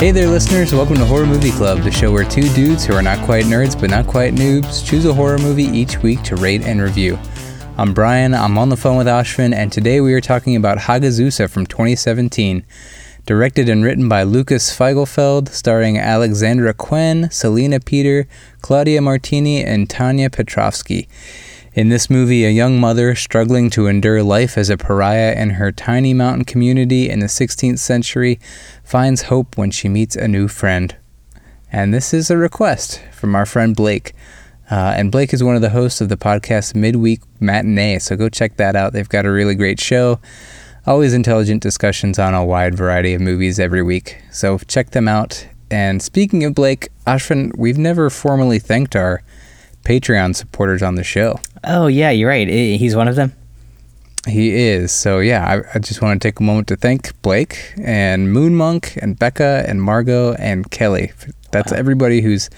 Hey there, listeners. Welcome to Horror Movie Club, the show where two dudes who are not quite nerds but not quite noobs choose a horror movie each week to rate and review. I'm Brian, I'm on the phone with Ashvin, and today we are talking about Hagazussa from 2017. Directed and written by Lukas Feigelfeld, starring Alexandra Quinn, Celina Peter, Claudia Martini, and Tanja Petrovsky. In this movie, a young mother struggling to endure life as a pariah in her tiny mountain community in the 16th century finds hope when she meets a new friend. And this is a request from our friend Blake. Uh, and Blake is one of the hosts of the podcast Midweek Matinee, so go check that out. They've got a really great show. Always intelligent discussions on a wide variety of movies every week. So check them out. And speaking of Blake, Ashvin, we've never formally thanked our Patreon supporters on the show. Oh yeah, you're right. He's one of them. He is. So yeah, I, I just want to take a moment to thank Blake and Moon Monk and Becca and Margot and Kelly. That's everybody who's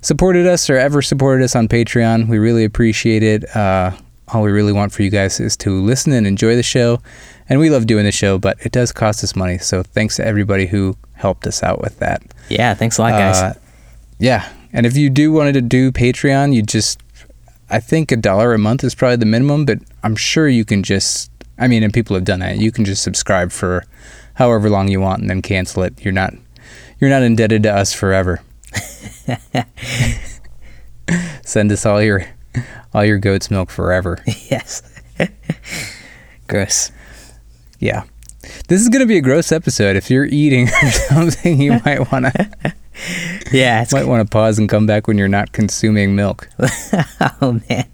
supported us or ever supported us on Patreon. We really appreciate it. Uh, all we really want for you guys is to listen and enjoy the show. And we love doing the show, but it does cost us money. So thanks to everybody who helped us out with that. Yeah, thanks a lot, guys. Uh, yeah, and if you do wanted to do Patreon, you just, I think a dollar a month is probably the minimum, but I'm sure you can just, I mean, and people have done that. You can just subscribe for however long you want and then cancel it. You're not, you're not indebted to us forever. Send us all your, all your goat's milk forever. yes. Gross. Yeah. This is going to be a gross episode. If you're eating or something, you might want to Yeah. It's, might want to pause and come back when you're not consuming milk. oh man.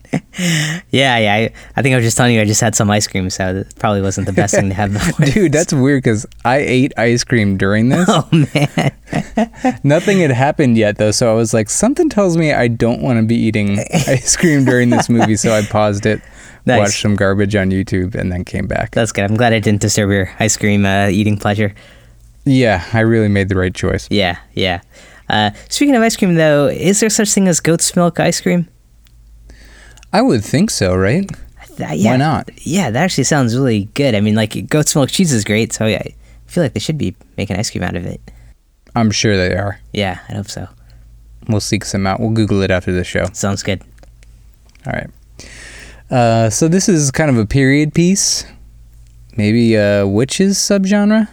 Yeah, yeah. I, I think I was just telling you I just had some ice cream, so it probably wasn't the best thing to have before. Dude, that's weird because I ate ice cream during this. Oh man. Nothing had happened yet, though, so I was like, something tells me I don't want to be eating ice cream during this movie, so I paused it, Nice. watched some garbage on YouTube, and then came back. That's good. I'm glad I didn't disturb your ice cream uh, eating pleasure. Yeah, I really made the right choice. Yeah, yeah. Uh, speaking of ice cream, though, is there such thing as goat's milk ice cream? I would think so, right? Yeah, Why not? Yeah, that actually sounds really good. I mean, like goat's milk cheese is great, so yeah, I feel like they should be making ice cream out of it. I'm sure they are. Yeah, I hope so. We'll seek some out. We'll Google it after the show. Sounds good. All right. Uh, so this is kind of a period piece, maybe a witches subgenre.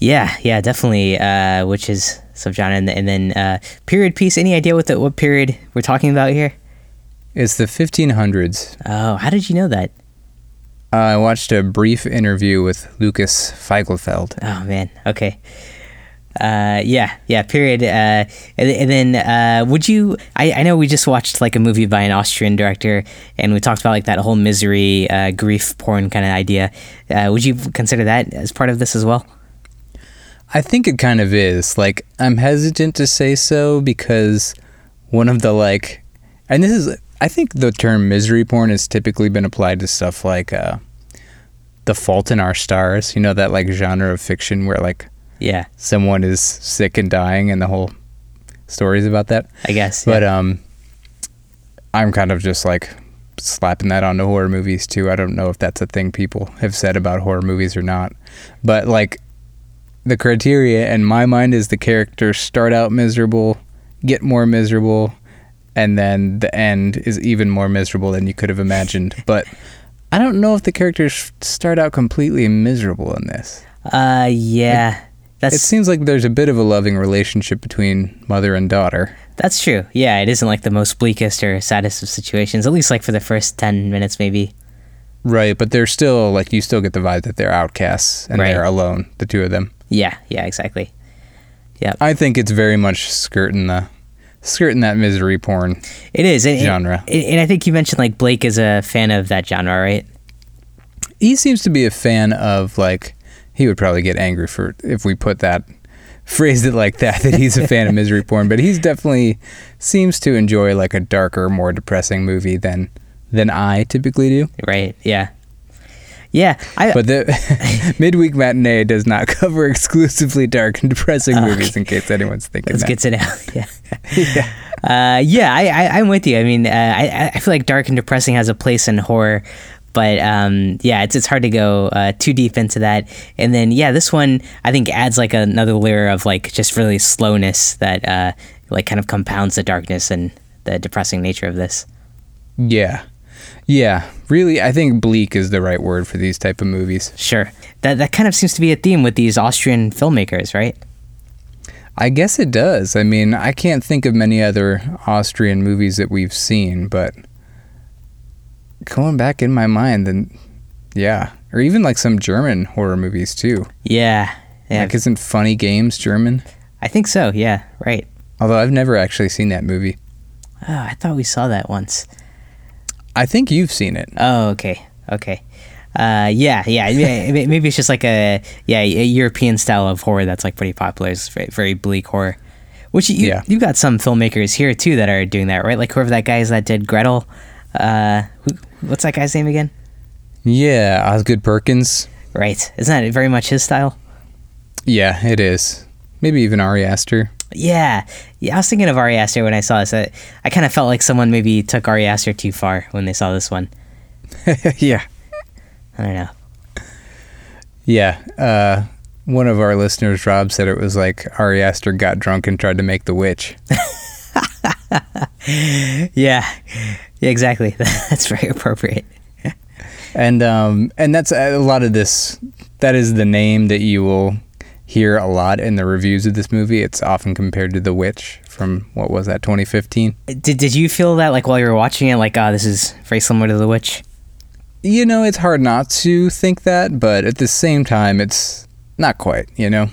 Yeah, yeah, definitely. Uh, which is subgenre, and, and then uh, period piece. Any idea what the what period we're talking about here? It's the 1500s. Oh, how did you know that? Uh, I watched a brief interview with Lukas Feigelfeld. Oh man, okay. Uh, yeah, yeah. Period. Uh, and, and then uh, would you? I, I know we just watched like a movie by an Austrian director, and we talked about like that whole misery, uh, grief porn kind of idea. Uh, would you consider that as part of this as well? I think it kind of is. Like, I'm hesitant to say so because one of the, like, and this is, I think the term misery porn has typically been applied to stuff like uh, The Fault in Our Stars, you know, that, like, genre of fiction where, like, Yeah, someone is sick and dying and the whole story is about that. I guess. But, um, I'm kind of just like slapping that onto horror movies too. I don't know if that's a thing people have said about horror movies or not. But like the criteria in my mind is the characters start out miserable, get more miserable, and then the end is even more miserable than you could have imagined. But I don't know if the characters start out completely miserable in this. uh, yeah. That's It seems like there's a bit of a loving relationship between mother and daughter. That's true. Yeah, it isn't like the most bleakest or saddest of situations. At least like for the first ten minutes, maybe. Right, but they're still like you still get the vibe that they're outcasts and Right. they're alone, the two of them. Yeah, yeah, exactly. Yeah. I think it's very much skirting the skirting that misery porn. It is and, Genre. And, and I think you mentioned like Blake is a fan of that genre, right? He seems to be a fan of like he would probably get angry for if we put that phrased it like that that he's a fan of misery porn, but he's definitely seems to enjoy like a darker, more depressing movie than than I typically do. Right. Yeah. Yeah. I. But the midweek matinee does not cover exclusively dark and depressing movies in case anyone's thinking Let's that. get to it out. Yeah. Uh, yeah, I, I, I'm with you. I mean, uh, I, I feel like dark and depressing has a place in horror, but um, yeah, it's it's hard to go uh, too deep into that. And then yeah, this one I think adds like another layer of like just really slowness that uh, like kind of compounds the darkness and the depressing nature of this. Yeah. Yeah, really I think bleak is the right word for these type of movies. Sure. That that kind of seems to be a theme with these Austrian filmmakers, right? I guess it does. I mean, I can't think of many other Austrian movies that we've seen, but going back in my mind, then yeah, or even like some German horror movies too. Yeah. Yeah. Like, isn't Funny Games German? I think so. Yeah. Right. Although I've never actually seen that movie. Oh, I thought we saw that once. I think you've seen it. Oh, okay. Okay. Uh, yeah, yeah. Maybe it's just like a yeah a European style of horror that's like pretty popular. It's very, very bleak horror. Which you Yeah. you got some filmmakers here too that are doing that, right? Like whoever that guy is that did Gretel. Uh, who, what's that guy's name again? Yeah, Osgood Perkins. Right, isn't that very much his style? Yeah, it is. Maybe even Ari Aster. Yeah, yeah. I was thinking of Ari Aster when I saw this. I, I kind of felt like someone maybe took Ari Aster too far when they saw this one. yeah. I don't know. Yeah. Uh, one of our listeners, Rob, said it was like Ari Aster got drunk and tried to make the witch. Yeah, yeah, exactly. That's very appropriate. and um, and that's a lot of this. That is the name that you will hear a lot in the reviews of this movie. It's often compared to The Witch from what was that 2015. Did Did you feel that like while you were watching it, like, oh, this is very similar to The Witch? You know, it's hard not to think that, but at the same time, it's not quite. You know,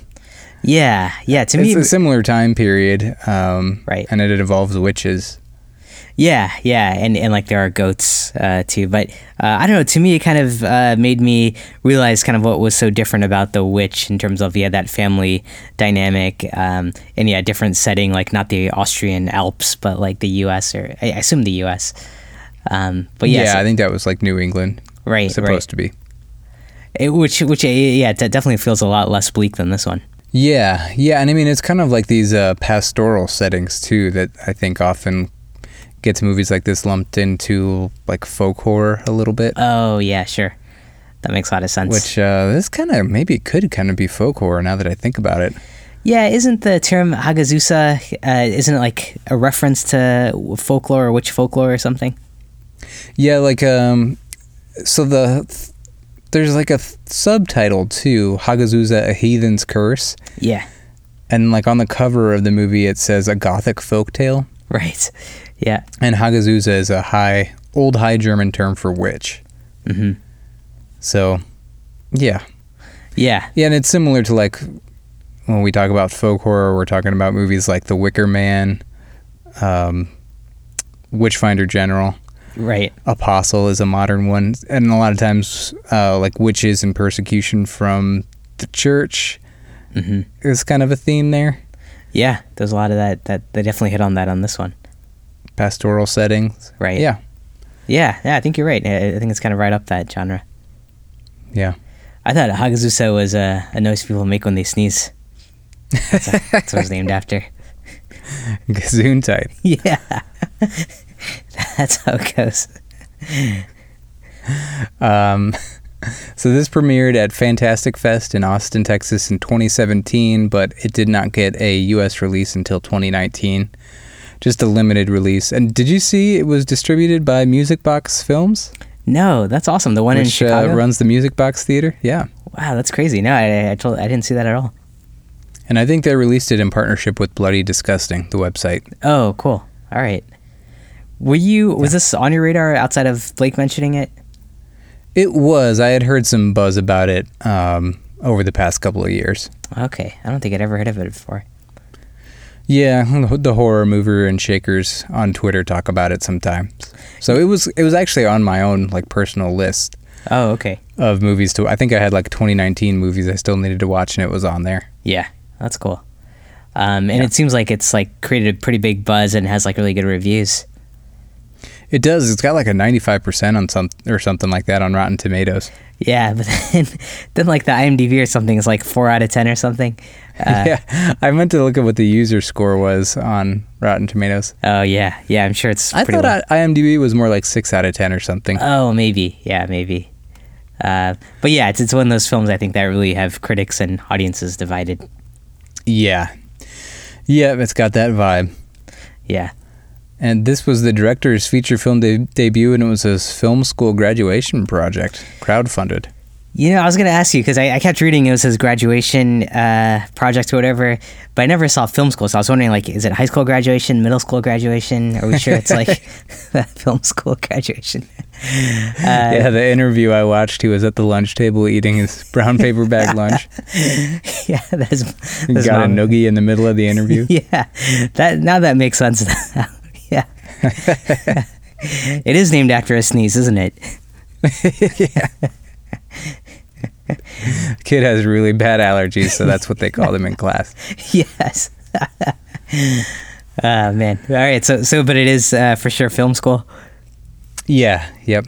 Yeah, yeah. To it's me, it's a similar time period, um, Right. And it involves witches. Yeah, yeah, and and like there are goats uh, too. But uh, I don't know. To me, it kind of uh, made me realize kind of what was so different about The Witch in terms of yeah that family dynamic, um, and yeah different setting, like not the Austrian Alps, but like the U.S. or I assume the U.S. Um, but yeah, yeah, so- I think that was like New England, right, supposed right. to be. It, which which uh, yeah, it definitely feels a lot less bleak than this one. Yeah, yeah, and I mean it's kind of like these uh, pastoral settings too that I think often gets movies like this lumped into like folk horror a little bit. Oh yeah, sure. That makes a lot of sense. Which uh, this kind of maybe could kind of be folk horror now that I think about it. yeah, isn't the term Hagazussa uh, isn't it like a reference to folklore or witch folklore or something? Yeah, like um, so the there's like a th- subtitle too, Hagazussa: A Heathen's Curse, Yeah. and like on the cover of the movie it says a gothic folktale, Right. Yeah. and Hagazussa is a high old High German term for witch. hmm So, yeah, Yeah. Yeah, and it's similar to like when we talk about folk horror, we're talking about movies like The Wicker Man, um, Witchfinder General, Right. Apostle is a modern one, and a lot of times, uh, like witches and persecution from the church hmm is kind of a theme there. Yeah. There's a lot of that. That they definitely hit on that on this one. Pastoral settings, Right. Yeah, Yeah. Yeah. I think you're right. I think it's kind of right up that genre. yeah. I thought Hagazussa was a, a noise people make when they sneeze. That's, that's what it's named after. Gazoon type. Yeah. That's how it goes. Um, so this premiered at Fantastic Fest in Austin, Texas in 2017, but it did not get a U.S. release until 2019. Just a limited release. And did you see it was distributed by Music Box Films, No, that's awesome. The one in Chicago. uh, runs the Music Box Theater? Yeah. wow, that's crazy. No, I I, told, I didn't see that at all. And I think they released it in partnership with Bloody Disgusting, the website. Oh, cool. All right. Were you? Was this on your radar outside of Blake mentioning it? It was. I had heard some buzz about it um, over the past couple of years. Okay, I don't think I'd ever heard of it before. Yeah, the horror mover and shakers on Twitter talk about it sometimes. So it was it was actually on my own like personal list Oh, okay. of movies to I think I had like 2019 movies I still needed to watch and it was on there. Yeah, that's cool. Um, and it seems like it's like created a pretty big buzz and has like really good reviews. It does. It's got like a 95% on some or something like that on Rotten Tomatoes. Yeah, but then, then like the IMDb or something is like four out of ten or something. Uh, yeah, I meant to look at what the user score was on Rotten Tomatoes. Oh yeah, yeah. I'm sure it's. I thought low. IMDb was more like six out of ten or something. Oh, maybe. Yeah, maybe. Uh, but yeah, it's it's one of those films I think that really have critics and audiences divided. yeah, yeah, it's got that vibe. Yeah. And this was the director's feature film de- debut, and it was his film school graduation project, crowdfunded. You know, I was gonna ask you because I, I kept reading it was his graduation uh, project or whatever, but I never saw film school. So I was wondering, like, is it high school graduation, middle school graduation? Are we sure it's like film school graduation? Uh, yeah, the interview I watched, he was at the lunch table eating his brown paper bag lunch. yeah, that's, He that's got a noogie in the middle of the interview. Yeah, that now that makes sense. Yeah, it is named after a sneeze, isn't it? Kid has really bad allergies, so that's what they called him in class. yes. Ah man. All right. So so, but it is uh, for sure film school. Yeah, yep.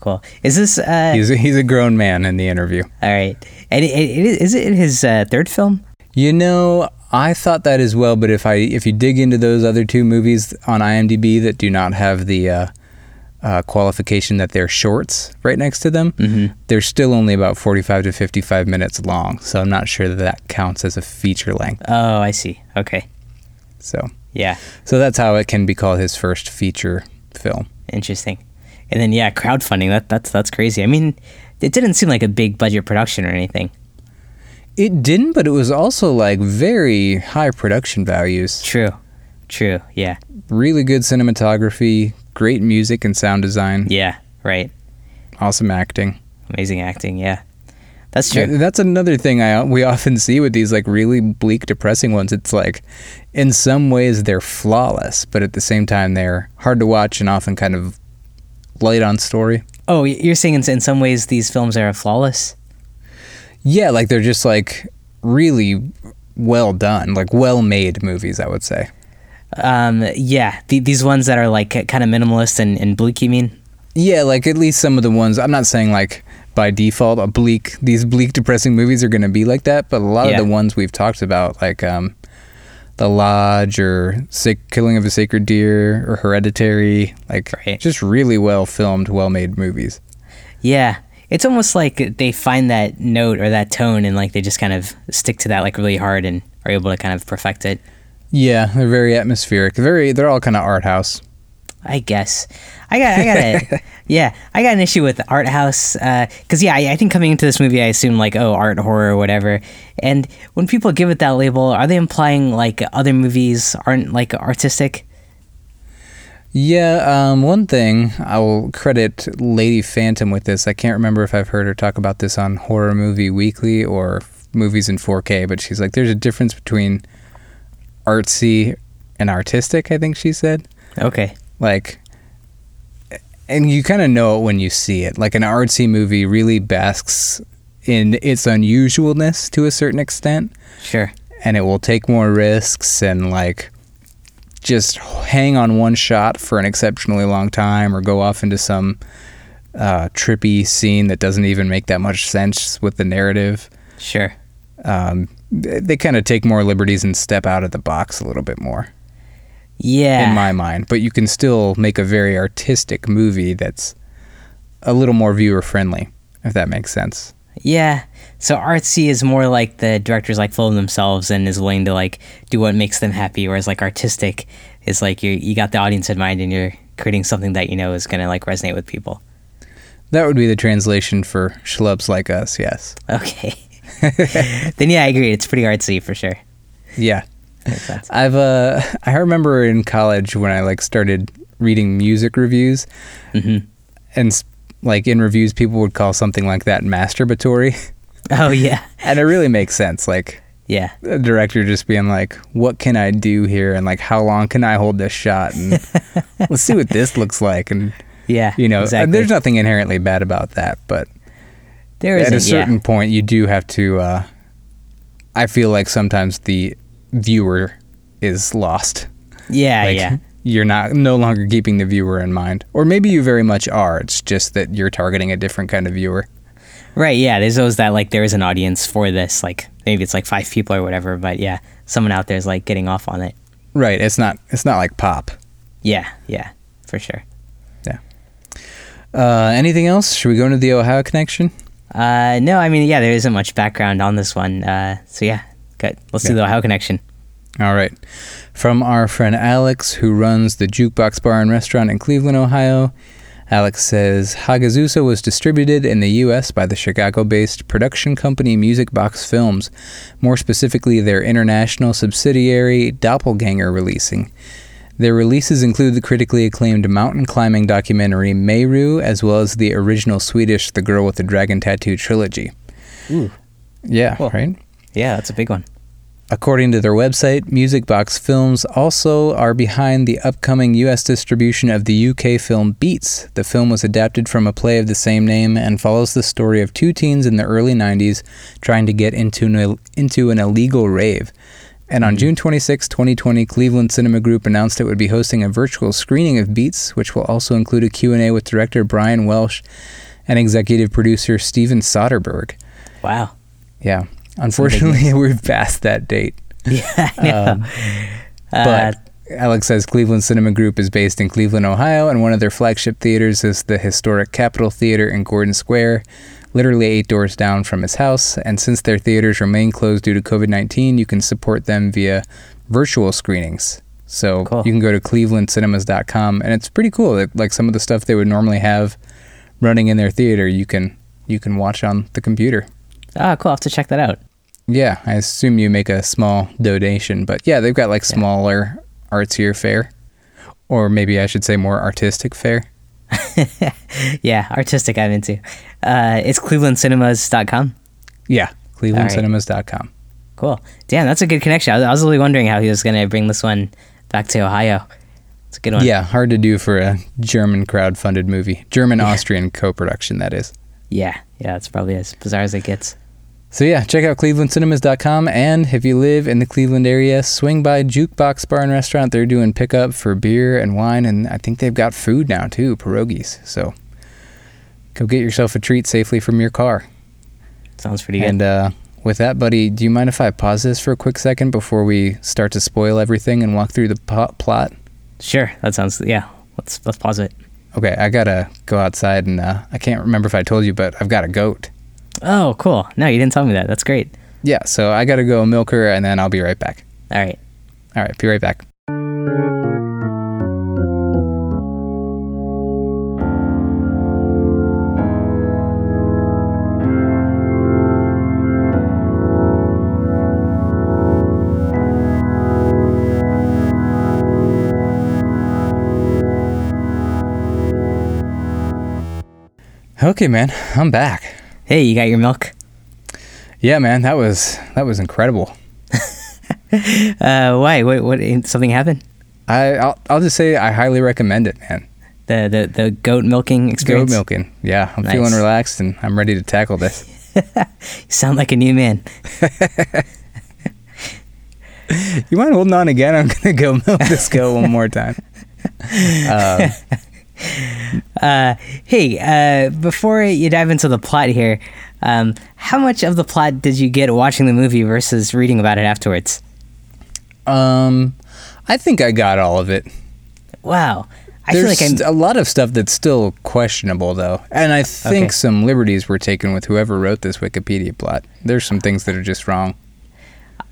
Cool. Is this uh, He's a, he's a grown man in the interview. all right? And it, it, it, is it his uh, third film? You know, I thought that as well, but if I if you dig into those other two movies on IMDb that do not have the uh, uh, qualification that they're shorts right next to them, Mm-hmm. they're still only about forty five to fifty five minutes long. So I'm not sure that that counts as a feature length. Oh, I see. Okay. So Yeah. so that's how it can be called his first feature film. Interesting. And then yeah, crowdfunding. That that's that's crazy. I mean, it didn't seem like a big budget production or anything. It didn't, but it was also like very high production values. True. True. Yeah. Really good cinematography, great music and sound design, Yeah. Right. awesome acting. Amazing acting. Yeah. That's true. Yeah, That's another thing I we often see with these like really bleak, depressing ones. It's like, in some ways they're flawless, but at the same time they're hard to watch and often kind of light on story. Oh, you're saying in, in some ways these films are flawless? Yeah, like they're just like really well done, like well made movies. I would say. Um, yeah, the, these ones that are like kind of minimalist and, and bleak. You mean? Yeah, like at least some of the ones. I'm not saying like by default a bleak these bleak depressing movies are going to be like that, but a lot Yeah. of the ones we've talked about like um The Lodge or Sick Killing of a Sacred Deer or Hereditary, like Right. just really well filmed, well made movies. Yeah, it's almost like they find that note or that tone and like they just kind of stick to that like really hard and are able to kind of perfect it. Yeah, they're very atmospheric. Very they're all kind of art house. I guess. I got. I got a. yeah, I got an issue with art house. Uh, because yeah, I, I think coming into this movie, I assumed like, oh, art horror or whatever. And when people give it that label, are they implying like other movies aren't like artistic? Yeah, um, one thing I will credit Lady Phantom with this. I can't remember if I've heard her talk about this on Horror Movie Weekly or movies in 4K, but she's like, there's a difference between artsy and artistic, I think she said. Okay. Like, and you kind of know it when you see it. Like, an artsy movie really basks in its unusualness to a certain extent Sure. and it will take more risks and like just hang on one shot for an exceptionally long time or go off into some uh, trippy scene that doesn't even make that much sense with the narrative. Sure. Um, they they kind of take more liberties and step out of the box a little bit more, Yeah. in my mind. But you can still make a very artistic movie that's a little more viewer friendly, if that makes sense. Yeah. So artsy is more like the director's like full of themselves and is willing to like do what makes them happy, whereas like artistic is like you you got the audience in mind and you're creating something that you know is gonna like resonate with people. That would be the translation for schlubs like us, yes. Okay. then yeah, I agree. It's pretty artsy for sure. Yeah. I've uh I remember in college when I like started reading music reviews Mhm. and like in reviews people would call something like that masturbatory Oh yeah. and it really makes sense like Yeah. a director just being like what can I do here and like how long can I hold this shot and let's see what this looks like and Yeah. you know and exactly. there's nothing inherently bad about that but there is at a isn't, yeah. certain point you do have to uh I feel like sometimes the viewer is lost Yeah, like yeah. You're not no longer keeping the viewer in mind, or maybe you very much are. It's just that you're targeting a different kind of viewer. Right. Yeah. There's always that like there is an audience for this. Like maybe it's like five people or whatever. But yeah, someone out there is like getting off on it. Right. It's not. It's not like pop. Yeah. Yeah. For sure. Yeah. Uh, anything else? Should we go into the Ohio connection? Uh, no. I mean, yeah, there isn't much background on this one. Uh, so yeah, good. Let's do the Ohio connection. All right. From our friend Alex, who runs the Jukebox Bar and Restaurant in Cleveland, Ohio. Alex says Hagazussa was distributed in the U.S. by the Chicago based production company Music Box Films, more specifically their international subsidiary Doppelganger Releasing. Their releases include the critically acclaimed mountain climbing documentary Meru, as well as the original Swedish The Girl with the Dragon Tattoo trilogy. Ooh. Yeah, Cool. right? Yeah, that's a big one. According to their website, Music Box Films also are behind the upcoming US distribution of the UK film Beats. The film was adapted from a play of the same name and follows the story of two teens in the early 90s trying to get into an, into an illegal rave. And on hmm. June 26, 2020, Cleveland Cinema Group announced it would be hosting a virtual screening of Beats, which will also include a Q&A with director Brian Welsh and executive producer Steven Soderbergh. Wow. Yeah. Unfortunately, we've passed that date. Yeah. I know. Um, Uh, But Alex says Cleveland Cinema Group is based in Cleveland, Ohio, and one of their flagship theaters is the historic Capitol Theater in Gordon Square, literally eight doors down from his house. And since their theaters remain closed due to COVID 19, you can support them via virtual screenings. So Cool. you can go to clevelandcinemas.com, and it's pretty cool. Like- Like some of the stuff they would normally have running in their theater, you can you can watch on the computer. Ah, cool. I'll have to check that out. Yeah, I assume you make a small donation, but yeah, they've got like smaller artsier fare, or maybe I should say more artistic fare. Yeah, artistic I'm into. Uh, it's clevelandcinemas.com. Yeah, clevelandcinemas.com. Cool. Damn, that's a good connection. I was, I was really wondering how he was going to bring this one back to Ohio. It's a good one. Yeah, hard to do for a German crowd-funded movie, German-Austrian co-production that is. Yeah. Yeah, it's probably as bizarre as it gets. So yeah, check out clevelandcinemas.com, and if you live in the Cleveland area, swing by Jukebox Bar and Restaurant. They're doing pickup for beer and wine, and I think they've got food now too, pierogies. So go get yourself a treat safely from your car. Sounds pretty good. And uh, with that, buddy, do you mind if I pause this for a quick second before we start to spoil everything and walk through the po- plot? sure. That sounds, yeah. Let's, let's pause it. Okay, I gotta go outside, and uh, I can't remember if I told you, but I've got a goat. Oh, cool. No, you didn't tell me that. That's great. Yeah, so I gotta go milk her, and then I'll be right back. All right. All right, be right back. Okay, man, I'm back. Hey, you got your milk? Yeah, man, that was that was incredible. Uh, why? What, what, something happened? I I'll, I'll just say I highly recommend it, man. The, the, the goat milking experience. Goat milking. Yeah, I'm Nice. feeling relaxed and I'm ready to tackle this. You sound like a new man. You mind holding on again? I'm gonna go milk this goat one more time. Um, Uh, hey, uh, before you dive into the plot here, um, how much of the plot did you get watching the movie versus reading about it afterwards? um, I think I got all of it. Wow. I There's feel like I'm. a lot of stuff that's still questionable, though, and I think Okay. some liberties were taken with whoever wrote this Wikipedia plot. There's some things that are just wrong.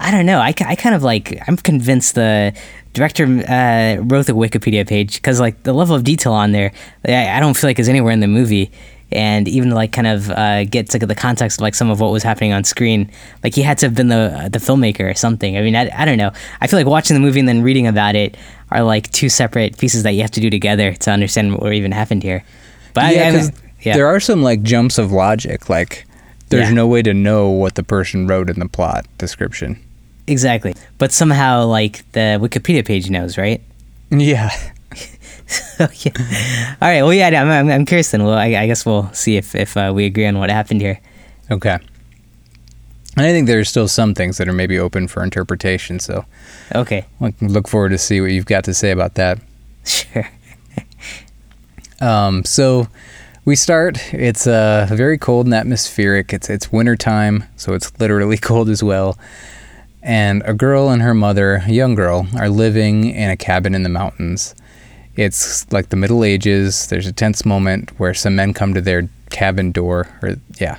I don't know. I, I kind of like. I'm convinced the director uh, wrote the Wikipedia page because like the level of detail on there, I, I don't feel like is anywhere in the movie. And even like kind of uh, get to the context of like some of what was happening on screen, like he had to have been the the filmmaker or something. I mean, I, I don't know. I feel like watching the movie and then reading about it are like two separate pieces that you have to do together to understand what even happened here. But yeah, I, because yeah, there are some like jumps of logic. Like, there's Yeah. no way to know what the person wrote in the plot description. Exactly. But somehow like the Wikipedia page knows, right? Yeah. okay. All right. Well, yeah, I'm, I'm, I'm curious then. Well, I, I guess we'll see if, if uh, we agree on what happened here. Okay. And I think there are still some things that are maybe open for interpretation. So Okay. Look forward to see what you've got to say about that. Sure. Um, so we start. It's uh, very cold and atmospheric. It's it's winter time, so it's literally cold as well. And a girl and her mother, a young girl, are living in a cabin in the mountains. It's like the Middle Ages. There's a tense moment where some men come to their cabin door, or yeah,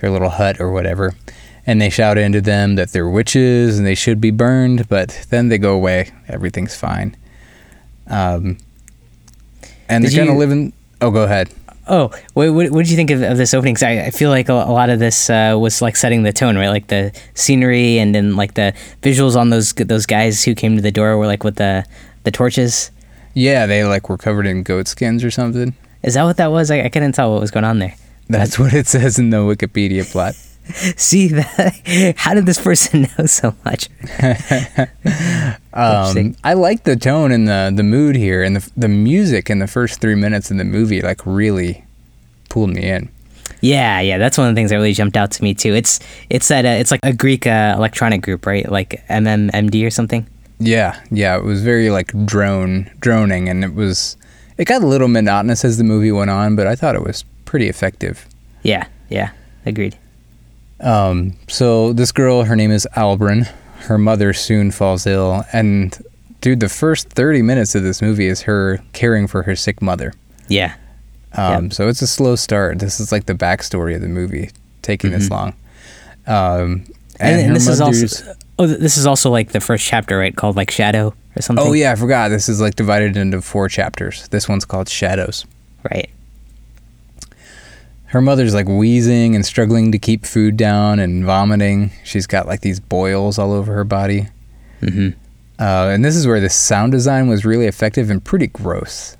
their little hut or whatever, and they shout into them that they're witches and they should be burned. But then they go away. Everything's fine. Um, and Did they're kind of you- living. Oh, go ahead. Oh, what, what, what did you think of, of this opening? 'Cause I, I feel like a, a lot of this uh, was like setting the tone, right? Like the scenery and then like the visuals on those those guys who came to the door were like with the the torches. Yeah, they like were covered in goat skins or something. Is that what that was? I, I couldn't tell what was going on there. That's what it says in the Wikipedia plot. See that? How did this person know so much? Um, I like the tone and the the mood here, and the the music in the first three minutes of the movie like really pulled me in. Yeah, yeah, that's one of the things that really jumped out to me too. It's it's that uh, it's like a Greek uh, electronic group, right? Like MMMD or something. Yeah, yeah, it was very like drone droning, and it was it got a little monotonous as the movie went on, but I thought it was pretty effective. Yeah, yeah, agreed. Um, so this girl, her name is Albrun. Her mother soon falls ill, and dude, the first thirty minutes of this movie is her caring for her sick mother. Yeah, Um, So it's a slow start. This is like the backstory of the movie, taking this long. Um, Mm-hmm. and, and this is also oh, this is also like the first chapter, right? Called like Shadow or something. Oh yeah, I forgot. This is like divided into four chapters. This one's called Shadows. right. Her mother's like wheezing and struggling to keep food down and vomiting. She's got like these boils all over her body. hmm Uh, and this is where the sound design was really effective and pretty gross.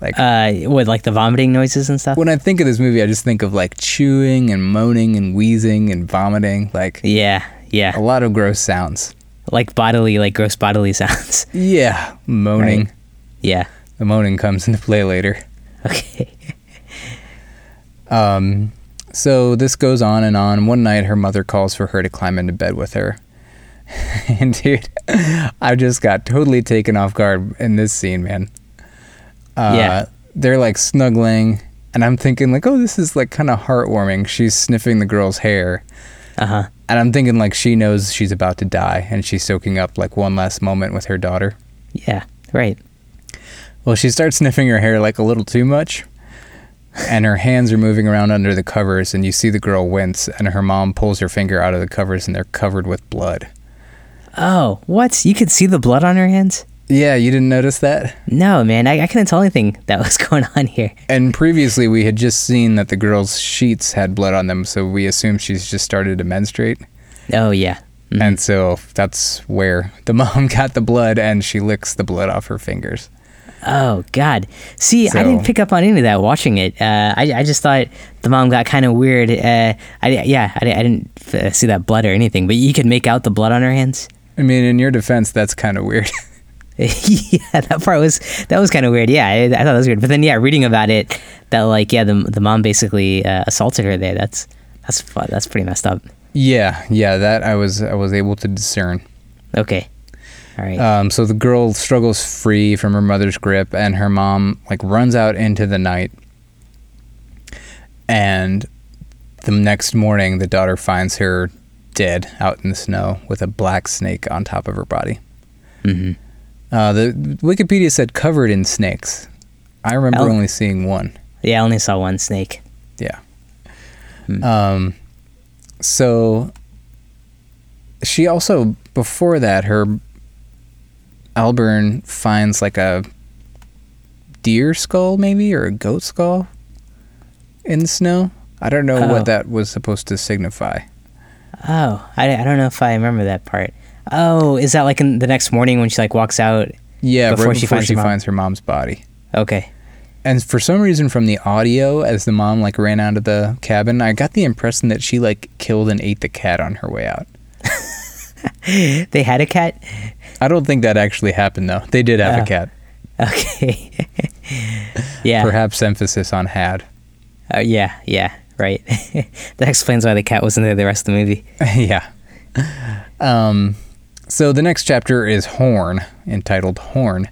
Like Uh, what like the vomiting noises and stuff? when I think of this movie, I just think of like chewing and moaning and wheezing and vomiting, like Yeah, yeah, a lot of gross sounds. like bodily, like gross bodily sounds. Yeah, moaning. Right. yeah. The moaning comes into play later. Okay. Um, so this goes on and on. One night, her mother calls for her to climb into bed with her. and dude, I just got totally taken off guard in this scene, man. Uh, Yeah. They're like snuggling, and I'm thinking like, oh, this is like kind of heartwarming. She's sniffing the girl's hair, Uh huh. and I'm thinking like she knows she's about to die, and she's soaking up like one last moment with her daughter. Yeah. Right. Well, she starts sniffing her hair like a little too much, and her hands are moving around under the covers, and you see the girl wince, and her mom pulls her finger out of the covers, and they're covered with blood. Oh, what? You could see the blood on her hands? Yeah, you didn't notice that? No, man. I, I couldn't tell anything that was going on here. And previously, we had just seen that the girl's sheets had blood on them, so we assumed she's just started to menstruate. Oh yeah. Mhm. And so that's where the mom got the blood, and she licks the blood off her fingers. Oh God! See, I didn't pick up on any of that watching it. Uh, I I just thought the mom got kind of weird. Uh, I yeah, I, I didn't uh, see that blood or anything. But you could make out the blood on her hands. I mean, in your defense, that's kind of weird. yeah, that part was that was kind of weird. Yeah, I, I thought that was weird. But then yeah, reading about it, that like yeah, the the mom basically uh, assaulted her there. That's that's that's pretty messed up. yeah, yeah, that I was I was able to discern. Okay, right. Um, so the girl struggles free from her mother's grip, and her mom like runs out into the night. And the next morning, the daughter finds her dead out in the snow with a black snake on top of her body. hmm Uh, the Wikipedia said covered in snakes. I remember Oh. only seeing one. Yeah, I only saw one snake. Yeah. Hmm. Um, so she also before that her Albrun finds like a deer skull maybe or a goat skull in the snow. I don't know Oh. what that was supposed to signify. Oh, I, I don't know if I remember that part. Oh, is that like in the next morning when she like walks out? Yeah, Before right she before finds she her finds her mom's body. Okay. And for some reason from the audio as the mom like ran out of the cabin, I got the impression that she like killed and ate the cat on her way out. They had a cat? I don't think that actually happened though. They did have Oh. a cat. Okay. yeah. Perhaps emphasis on had. Uh, yeah, yeah, right. that explains why the cat wasn't there the rest of the movie. yeah. Um, so the next chapter is Horn, entitled Horn.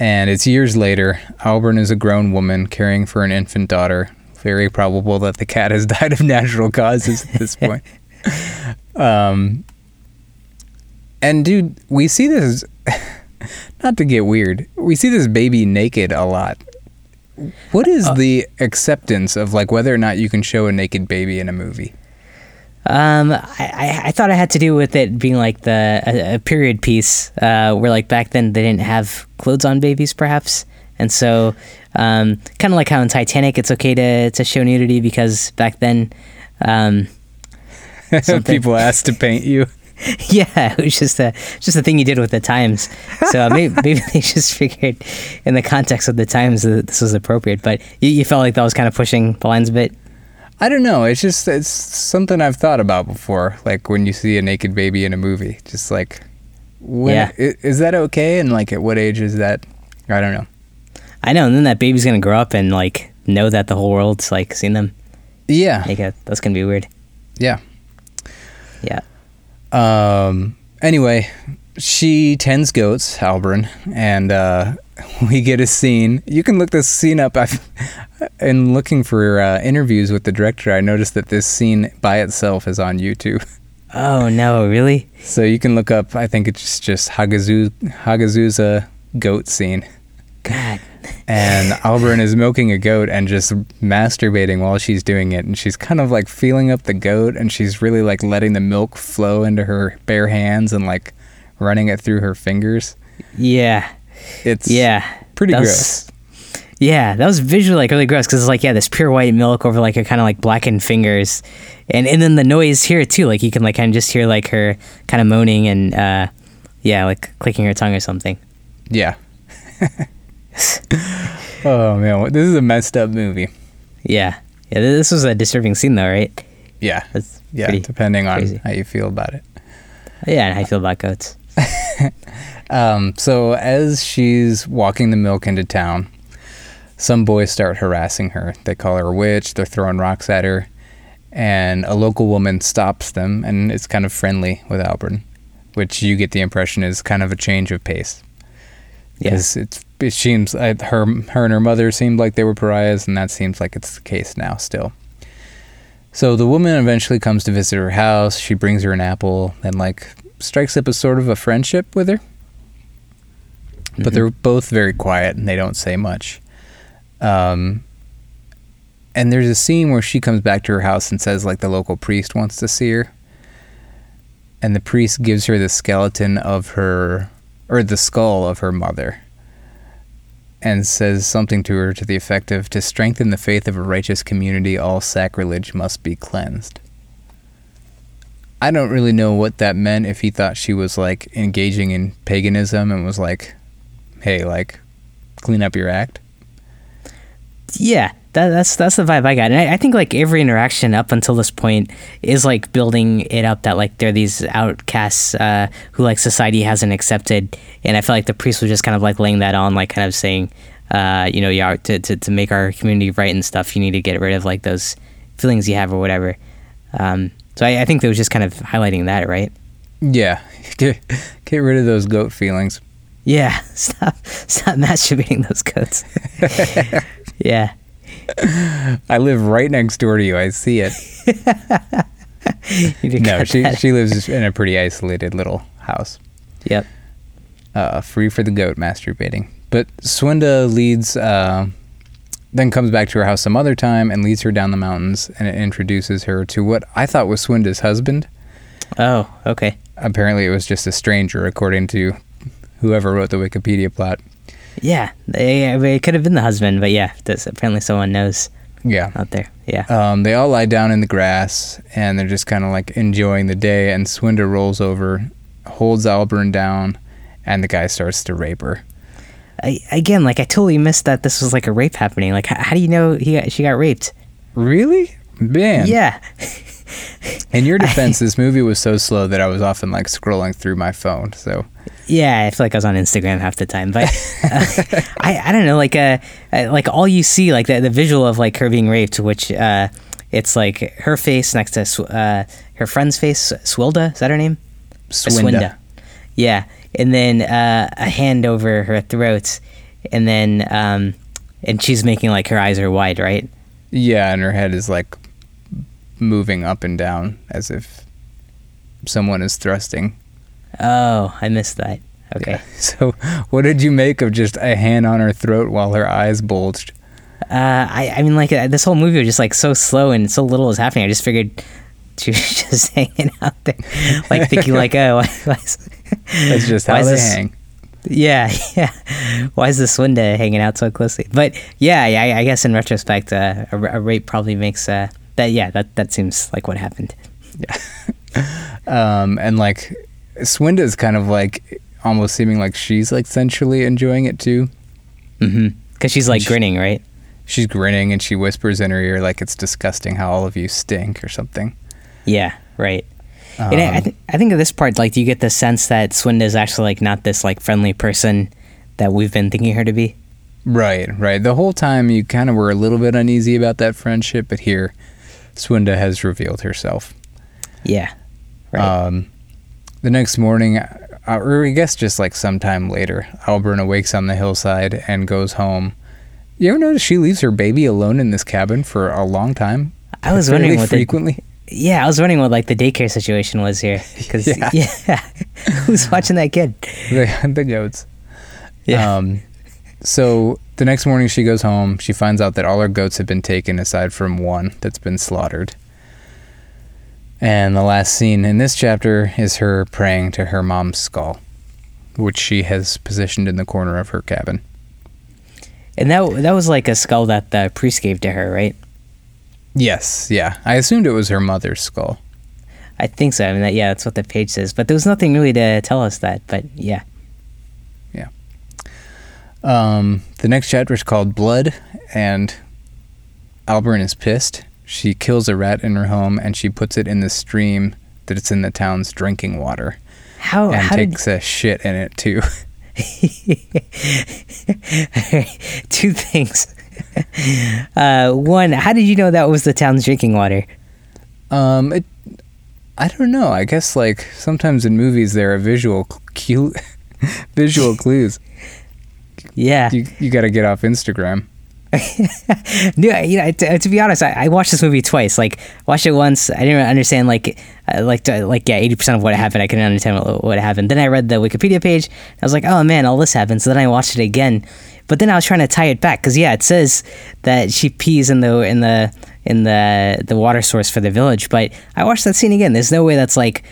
And it's years later. Albrun is a grown woman caring for an infant daughter. Very probable that the cat has died of natural causes at this point. um, and dude, we see this. Not to get weird, we see this baby naked a lot. What is Uh, the acceptance of like whether or not you can show a naked baby in a movie? Um, I, I, I thought it had to do with it being like the a, a period piece, uh, where like back then they didn't have clothes on babies, perhaps, and so um, kind of like how in Titanic, it's okay to to show nudity because back then, um, People asked to paint you. yeah, it was just a just a thing you did with the times. So uh, maybe, maybe they just figured, in the context of the times, that this was appropriate. But you, you felt like that was kind of pushing the lines a bit. I don't know. It's just it's something I've thought about before. Like when you see a naked baby in a movie, just like, when, Yeah. i- is that okay? And like, at what age is that? I don't know. I know, and then that baby's gonna grow up and like know that the whole world's like seen them. Yeah, Like uh, that's gonna be weird. yeah. Yeah. Um. Anyway, she tends goats, Albrun, and uh, we get a scene. You can look this scene up. I've, in looking for uh, interviews with the director, I noticed that this scene by itself is on YouTube. Oh no, really? So you can look up. I think it's just Hagazu Hagazussa goat scene, God. And Albrun is milking a goat and just masturbating while she's doing it, and she's kind of like feeling up the goat, and she's really like letting the milk flow into her bare hands and like running it through her fingers. Yeah. It's Yeah. pretty That was- gross. Yeah, that was visually like really gross because it's like yeah, this pure white milk over like her kind of like blackened fingers, and and then the noise here too. Like you can like kind of just hear like her kind of moaning and uh, yeah, like clicking her tongue or something. Yeah. oh man, this is a messed up movie. Yeah, yeah. This was a disturbing scene though, right? Yeah, That's yeah. depending on crazy. how you feel about it. Yeah, and how you feel about goats? Um, so as she's walking the milk into town, some boys start harassing her. They call her a witch. They're throwing rocks at her, and a local woman stops them and is kind of friendly with Albrun, which you get the impression is kind of a change of pace. Yeah, it's it seems like her her and her mother seemed like they were pariahs, and that seems like it's the case now still. So the woman eventually comes to visit her house. She brings her an apple and like strikes up a sort of a friendship with her. But they're both very quiet and they don't say much. Um, and there's a scene where she comes back to her house and says like the local priest wants to see her. And the priest gives her the skeleton of her or the skull of her mother and says something to her to the effect of to strengthen the faith of a righteous community all sacrilege must be cleansed i don't really know what that meant if he thought she was like engaging in paganism and was like hey like clean up your act yeah. That, that's that's the vibe I got, and I, I think like every interaction up until this point is like building it up that like they're these outcasts uh, who like society hasn't accepted, and I feel like the priest was just kind of like laying that on, like kind of saying, uh, you know, yeah, to, to to make our community right and stuff, you need to get rid of like those feelings you have or whatever. Um, so I, I think they was just kind of highlighting that, right? yeah get, get rid of those goat feelings Yeah, stop stop masturbating those goats. yeah. I live right next door to you i see it You need to no she, she lives in a pretty isolated little house Yep. uh, free for the goat masturbating. But Swinda leads, uh, then comes back to her house some other time and leads her down the mountains and it introduces her to what I thought was Swinda's husband. Oh, okay. Apparently, it was just a stranger, according to whoever wrote the Wikipedia plot. Yeah, they, it could have been the husband, but yeah, that's apparently someone knows Yeah. out there. Yeah. Um, they all lie down in the grass and they're just kind of like enjoying the day. And Swinda rolls over, holds Albrun down, and the guy starts to rape her. I, again, like I totally missed that this was like a rape happening. Like, how, how do you know he got, she got raped? Really? Man. Yeah. In your defense, this movie was so slow that I was often like scrolling through my phone. So Yeah, I feel like I was on Instagram half the time, but uh, I, I don't know, like uh, uh, like all you see, like the, the visual of like her being raped, which uh, it's like her face next to uh, her friend's face, Swilda, is that her name? Or Swinda. Yeah, and then uh, a hand over her throat, and then um, and she's making like her eyes are wide, right? Yeah, and her head is like moving up and down as if someone is thrusting. Oh, I missed that. Okay. Yeah. So, what did you make of just a hand on her throat while her eyes bulged? Uh, I I mean, like uh, this whole movie was just like so slow and so little was happening. I just figured she was just hanging out there, like thinking like, oh, why, why is, That's just how they this, hang. Yeah, yeah. Why is this window hanging out so closely? But yeah, yeah. I, I guess in retrospect, uh, a, a rape probably makes uh, that. Yeah, that that seems like what happened. Yeah. um, and like Swinda is kind of like almost seeming like she's like sensually enjoying it too. Mm-hmm. Because she's like She- grinning, right? She's grinning and she whispers in her ear like it's disgusting how all of you stink or something. Yeah, right. and I, I, Um, th- I think at this part, like, do you get the sense that Swinda is actually like not this like friendly person that we've been thinking her to be? Right, right. The whole time you kind of were a little bit uneasy about that friendship, but here, Swinda has revealed herself. Yeah, right. Um, the next morning, uh, or I guess just like sometime later, Albrun awakes on the hillside and goes home. You ever notice she leaves her baby alone in this cabin for a long time? I was wondering what the, frequently. yeah, I was wondering what like the daycare situation was here because Yeah. yeah. who's watching that kid? the, the goats. Yeah, Um, so the next morning she goes home. She finds out that all her goats have been taken aside from one that's been slaughtered. And the last scene in this chapter is her praying to her mom's skull, which she has positioned in the corner of her cabin. and that that was like a skull that the priest gave to her, right? Yes, yeah. I assumed it was her mother's skull. I think so. I mean, that, yeah, that's what the page says. But there was nothing really to tell us that. But yeah, Um, the next chapter is called Blood, and Albrun is pissed. She kills a rat in her home and she puts it in the stream that it's in the town's drinking water. how and how did takes a shit in it too. two things? uh, one, how did you know that was the town's drinking water? Um, it, I don't know. I guess like sometimes in movies there are visual cue, visual clues. Yeah, You you got to get off Instagram. no, you know, to, to be honest, I, I watched this movie twice. Like, watched it once, I didn't understand like, uh, like, to, like, yeah, eighty percent of what happened, I couldn't understand what, what happened. Then I read the Wikipedia page. I was like, oh man, all this happened. So then I watched it again, but then I was trying to tie it back because yeah, it says that she pees in the in the in the the water source for the village. But I watched that scene again. There's no way that's like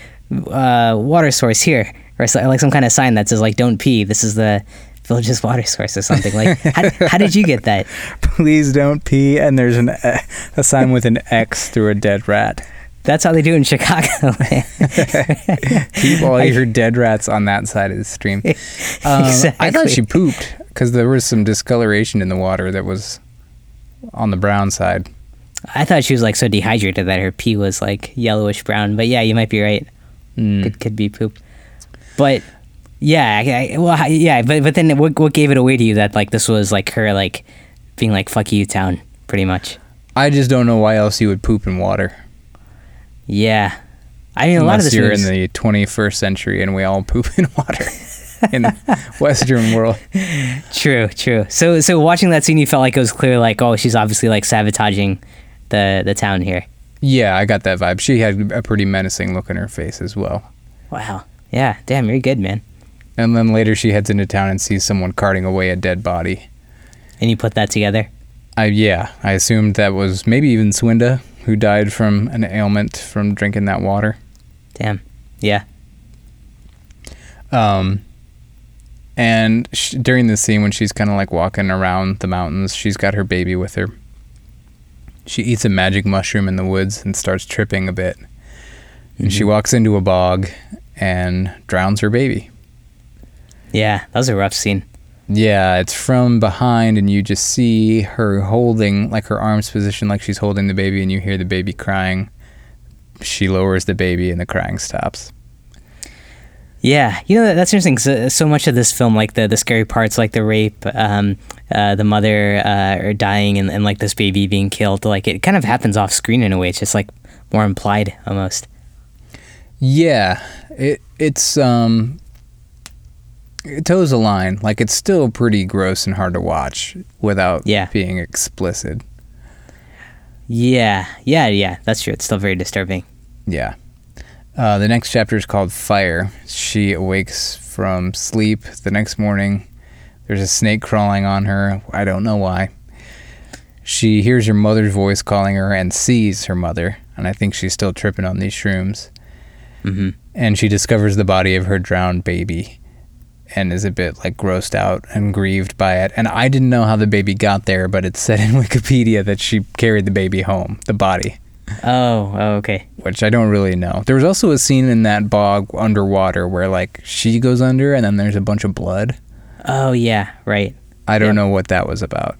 uh, water source here, or like some kind of sign that says like don't pee. This is the village's water source or something. Like, how, how did you get that? Please don't pee. And there's an a sign with an X through a dead rat. That's how they do in Chicago. Keep all your dead rats on that side of the stream. Um, I thought she pooped because there was some discoloration in the water that was on the brown side. I thought she was like so dehydrated that her pee was like yellowish brown. But yeah, you might be right. Mm. Could could be poop. But yeah, I, well, yeah. But but then what what gave it away to you that like this was like her like being like fuck you town pretty much. I just don't know why else you would poop in water. Yeah, I mean a lot of this you're movie's- in the 21st century and we all poop in water in the Western world. True, true. So so watching that scene, you felt like it was clear like oh she's obviously like sabotaging the the town here. Yeah, I got that vibe. She had a pretty menacing look in her face as well. Wow. Yeah. Damn, you're good, man. And then later she heads into town and sees someone carting away a dead body. And you put that together. I yeah, I assumed that was maybe even Swinda who died from an ailment from drinking that water. Damn. Yeah. Um, and sh- during the scene when she's kind of like walking around the mountains, she's got her baby with her. She eats a magic mushroom in the woods and starts tripping a bit. And she walks into a bog and drowns her baby. Yeah. That was a rough scene. Yeah, it's from behind, and you just see her holding, like her arms positioned like she's holding the baby, and you hear the baby crying. She lowers the baby, and the crying stops. Yeah, you know that's interesting. So, so much of this film, like the the scary parts, like the rape, um, uh, the mother uh, or dying, and, and like this baby being killed, like it kind of happens off screen in a way. It's just like more implied almost. Yeah, it it's um it toes the line. Like it's still pretty gross and hard to watch without Yeah. being explicit. Yeah, yeah, yeah. That's true. It's still very disturbing. Yeah. Uh, the next chapter is called Fire. She awakes from sleep the next morning. There's a snake crawling on her. I don't know why. She hears her mother's voice calling her and sees her mother. And I think she's still tripping on these shrooms. hmm And she discovers the body of her drowned baby and is a bit like grossed out and grieved by it. And I didn't know how the baby got there, but it said in Wikipedia that she carried the baby home, the body. Oh, oh, okay. which I don't really know. There was also a scene in that bog underwater where like she goes under and then there's a bunch of blood. Oh, yeah, right. I don't Yep. know what that was about.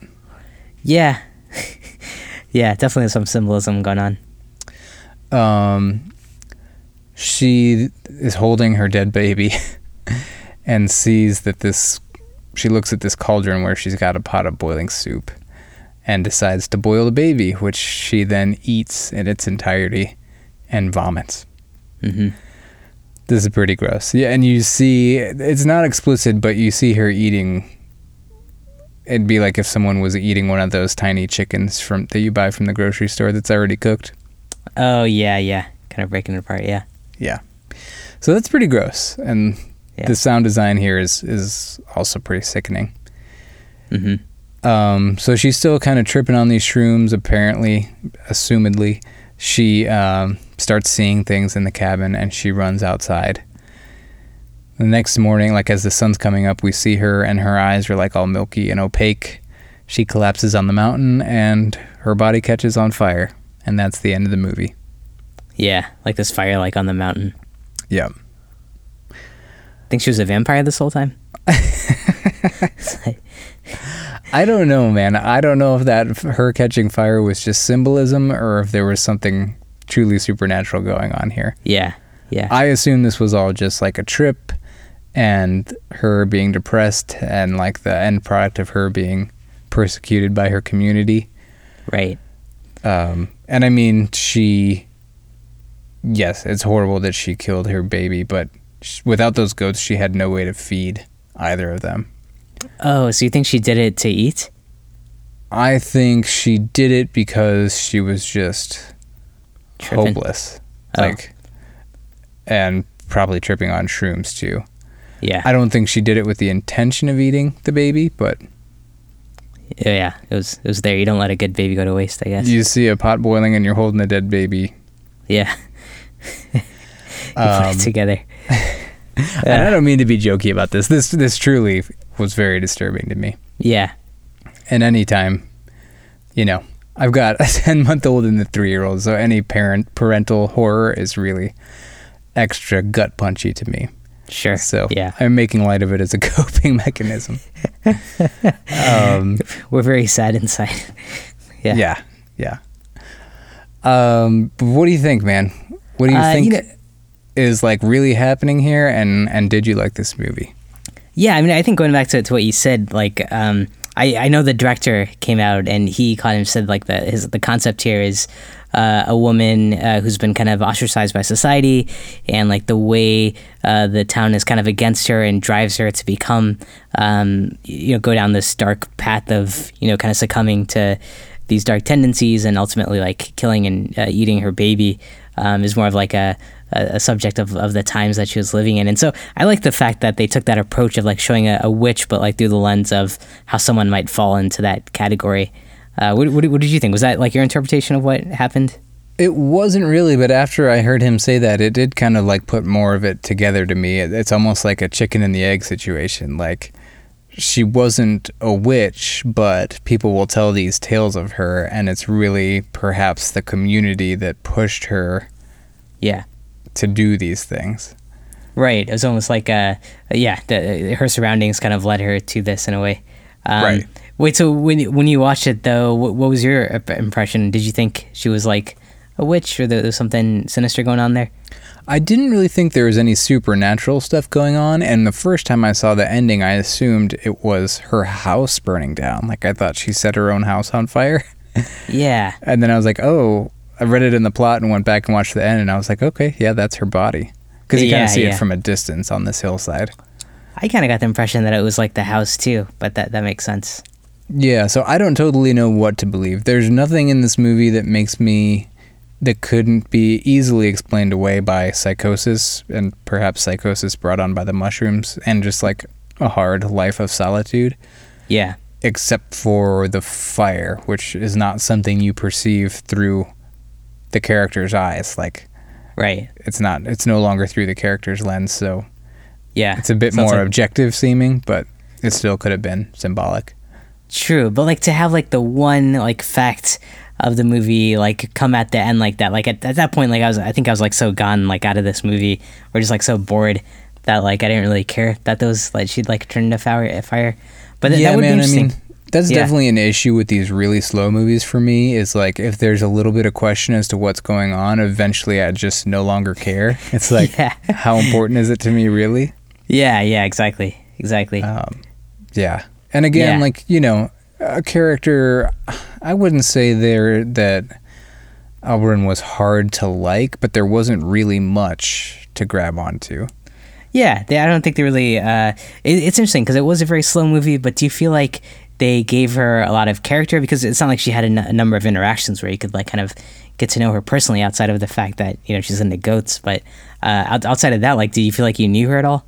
Yeah. yeah, definitely some symbolism going on. Um, she is holding her dead baby and sees that this. She looks at this cauldron where she's got a pot of boiling soup and decides to boil the baby, which she then eats in its entirety and vomits. hmm This is pretty gross. Yeah, and you see it's not explicit, but you see her eating. It'd be like if someone was eating one of those tiny chickens from that you buy from the grocery store that's already cooked. Oh, yeah, yeah. Kind of breaking it apart, yeah. Yeah. So that's pretty gross, and Yeah. the sound design here is is also pretty sickening. hmm Um, so she's still kind of tripping on these shrooms. Apparently, assumedly, she um, starts seeing things in the cabin, and she runs outside. The next morning, like as the sun's coming up, we see her, and her eyes are like all milky and opaque. She collapses on the mountain, and her body catches on fire, and that's the end of the movie. Yeah, like this fire like on the mountain. Yeah. Think she was a vampire this whole time? I don't know, man. I don't know if that her catching fire was just symbolism or if there was something truly supernatural going on here. yeah, yeah. I assume this was all just like a trip and her being depressed and like the end product of her being persecuted by her community. right. Um, and I mean, she, yes, it's horrible that she killed her baby, but without those goats, she had no way to feed either of them. Oh, so you think she did it to eat? I think she did it because she was just Tripping. hopeless. Oh. Like, and probably tripping on shrooms too. Yeah. I don't think she did it with the intention of eating the baby, but yeah, yeah. It was it was there. You don't let a good baby go to waste, I guess. you see a pot boiling and you're holding a dead baby. yeah. you put Um, it together. And I don't mean to be jokey about this. This this truly was very disturbing to me. Yeah. And anytime, you know, I've got a 10 month old and a three year old, so any parent parental horror is really extra gut punchy to me. Sure. So yeah. I'm making light of it as a coping mechanism. um, We're very sad inside. yeah. yeah, yeah. Um, but what do you think, man? What do you Uh, think you know- is like really happening here? And and did you like this movie? Yeah, I mean, I think going back to, to what you said, like, um, I, I know the director came out and he kind of said like that his the concept here is uh, a woman uh, who's been kind of ostracized by society and like the way uh, the town is kind of against her and drives her to become um, you know go down this dark path of you know kind of succumbing to these dark tendencies and ultimately like killing and uh, eating her baby um, is more of like a, a, a subject of, of the times that she was living in. And so I like the fact that they took that approach of like showing a, a witch, but like through the lens of how someone might fall into that category. Uh, what, what, what did you think? Was that like your interpretation of what happened? It wasn't really, but after I heard him say that, it did kind of like put more of it together to me. It- It's almost like a chicken and the egg situation. Like she wasn't a witch, but people will tell these tales of her, and it's really perhaps the community that pushed her Yeah. To do these things. Right. It was almost like, uh, yeah, the, her surroundings kind of led her to this in a way. Um, Right. Wait, so when when you watched it though, what, what was your impression? Did you think she was like a witch, or there was something sinister going on there? I didn't really think there was any supernatural stuff going on, and the first time I saw the ending, I assumed it was her house burning down. Like I thought she set her own house on fire. Yeah. And then I was like, oh, I read it in the plot and went back and watched the end, and I was like, okay, yeah, that's her body. Because you kind of see yeah. it from a distance on this hillside. I kind of got the impression that it was like the house too, but that that makes sense. Yeah, so I don't totally know what to believe. There's nothing in this movie that makes me that couldn't be easily explained away by psychosis and perhaps psychosis brought on by the mushrooms and just like a hard life of solitude. Yeah. Except for the fire, which is not something you perceive through the character's eyes. Like, right. It's not. It's no longer through the character's lens. So, yeah, it's a bit more like, objective seeming, but it still could have been symbolic. True, but like to have like the one like fact of the movie like come at the end like that. Like at, at that point, like I was, I think I was like so gone like out of this movie, or just like so bored that like I didn't really care that those like she'd like turned into fire. Fire, but th- yeah, that would man, be interesting. I mean, that's yeah. definitely an issue with these really slow movies for me. Is like if there's a little bit of question as to what's going on, eventually I just no longer care. It's like, yeah. how important is it to me, really? Yeah, yeah, exactly, exactly. Um, yeah, and again, yeah. like you know, a character. I wouldn't say there that Albrun was hard to like, but there wasn't really much to grab onto. Yeah, they, I don't think they really. Uh, it, it's interesting because it was a very slow movie, but do you feel like they gave her a lot of character because it's not like she had a, n- a number of interactions where you could like kind of get to know her personally outside of the fact that you know she's into goats. But uh, outside of that, like, do you feel like you knew her at all?